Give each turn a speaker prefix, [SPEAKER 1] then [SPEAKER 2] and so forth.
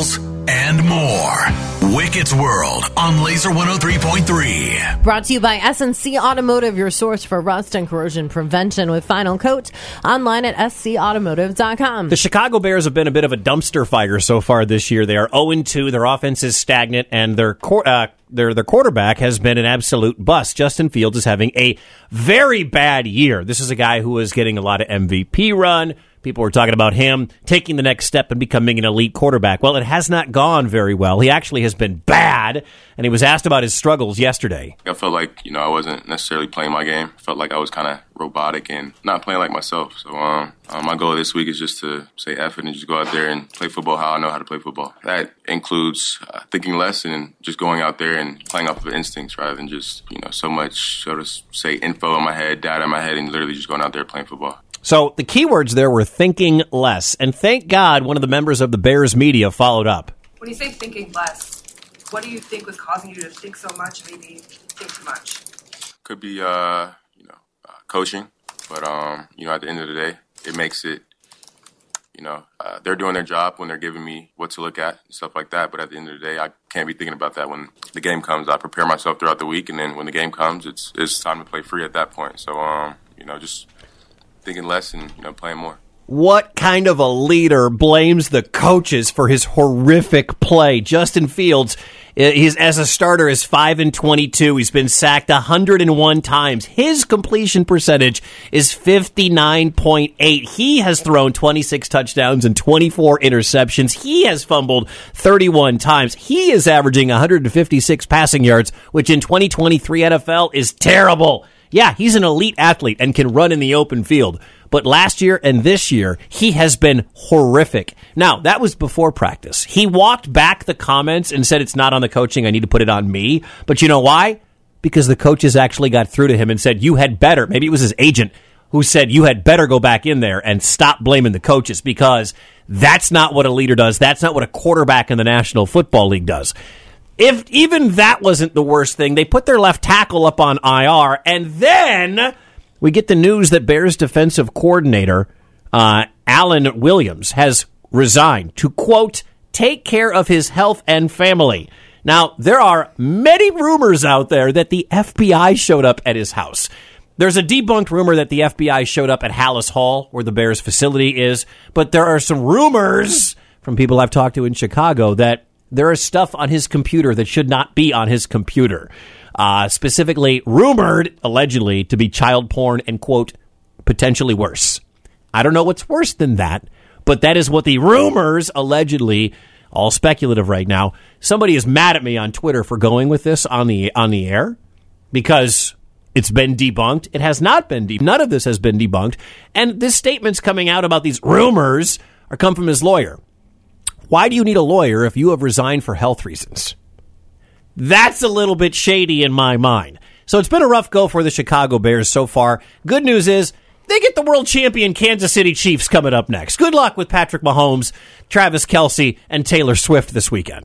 [SPEAKER 1] emails, and more. Wicket's World on Laser 103.3.
[SPEAKER 2] Brought to you by SNC Automotive, your source for rust and corrosion prevention with Final Coat. Online at scautomotive.com.
[SPEAKER 3] The Chicago Bears have been a bit of a dumpster fire so far this year. They are 0 2. Their offense is stagnant, and their uh, their their quarterback has been an absolute bust. Justin Fields is having a very bad year. This is a guy who is getting a lot of MVP run. People were talking about him taking the next step and becoming an elite quarterback. Well, it has not gone very well. He actually has been bad, and he was asked about his struggles yesterday.
[SPEAKER 4] I felt like, you know, I wasn't necessarily playing my game. I felt like I was kind of robotic and not playing like myself. So um, um, my goal this week is just to say it and just go out there and play football how I know how to play football. That includes uh, thinking less and just going out there and playing off of instincts rather than just, you know, so much, so to say, info in my head, data in my head, and literally just going out there playing football.
[SPEAKER 3] So the keywords there were thinking less. And thank God one of the members of the Bears media followed up.
[SPEAKER 5] When you say thinking less, what do you think was causing you to think so much, maybe think too much?
[SPEAKER 4] Could be, uh, you know, uh, coaching. But, um, you know, at the end of the day, it makes it, you know, uh, they're doing their job when they're giving me what to look at and stuff like that. But at the end of the day, I can't be thinking about that when the game comes. I prepare myself throughout the week, and then when the game comes, it's it's time to play free at that point. So, um, you know, just thinking less and you know playing more.
[SPEAKER 3] What kind of a leader blames the coaches for his horrific play? Justin Fields, he's as a starter is five and twenty-two. He's been sacked hundred and one times. His completion percentage is fifty-nine point eight. He has thrown twenty-six touchdowns and twenty-four interceptions. He has fumbled thirty-one times. He is averaging one hundred and fifty-six passing yards, which in twenty twenty-three NFL is terrible. Yeah, he's an elite athlete and can run in the open field. But last year and this year, he has been horrific. Now, that was before practice. He walked back the comments and said, It's not on the coaching. I need to put it on me. But you know why? Because the coaches actually got through to him and said, You had better. Maybe it was his agent who said, You had better go back in there and stop blaming the coaches because that's not what a leader does. That's not what a quarterback in the National Football League does if even that wasn't the worst thing, they put their left tackle up on IR, and then we get the news that Bears defensive coordinator uh, Alan Williams has resigned to quote take care of his health and family. Now there are many rumors out there that the FBI showed up at his house. There's a debunked rumor that the FBI showed up at Halas Hall, where the Bears facility is, but there are some rumors from people I've talked to in Chicago that there is stuff on his computer that should not be on his computer. Uh, specifically, rumored, allegedly, to be child porn and, quote, potentially worse. I don't know what's worse than that, but that is what the rumors allegedly, all speculative right now. Somebody is mad at me on Twitter for going with this on the on the air because it's been debunked. It has not been debunked. None of this has been debunked. And this statement's coming out about these rumors are come from his lawyer. Why do you need a lawyer if you have resigned for health reasons? That's a little bit shady in my mind. So it's been a rough go for the Chicago Bears so far. Good news is they get the world champion Kansas City Chiefs coming up next. Good luck with Patrick Mahomes, Travis Kelce, and Taylor Swift this weekend.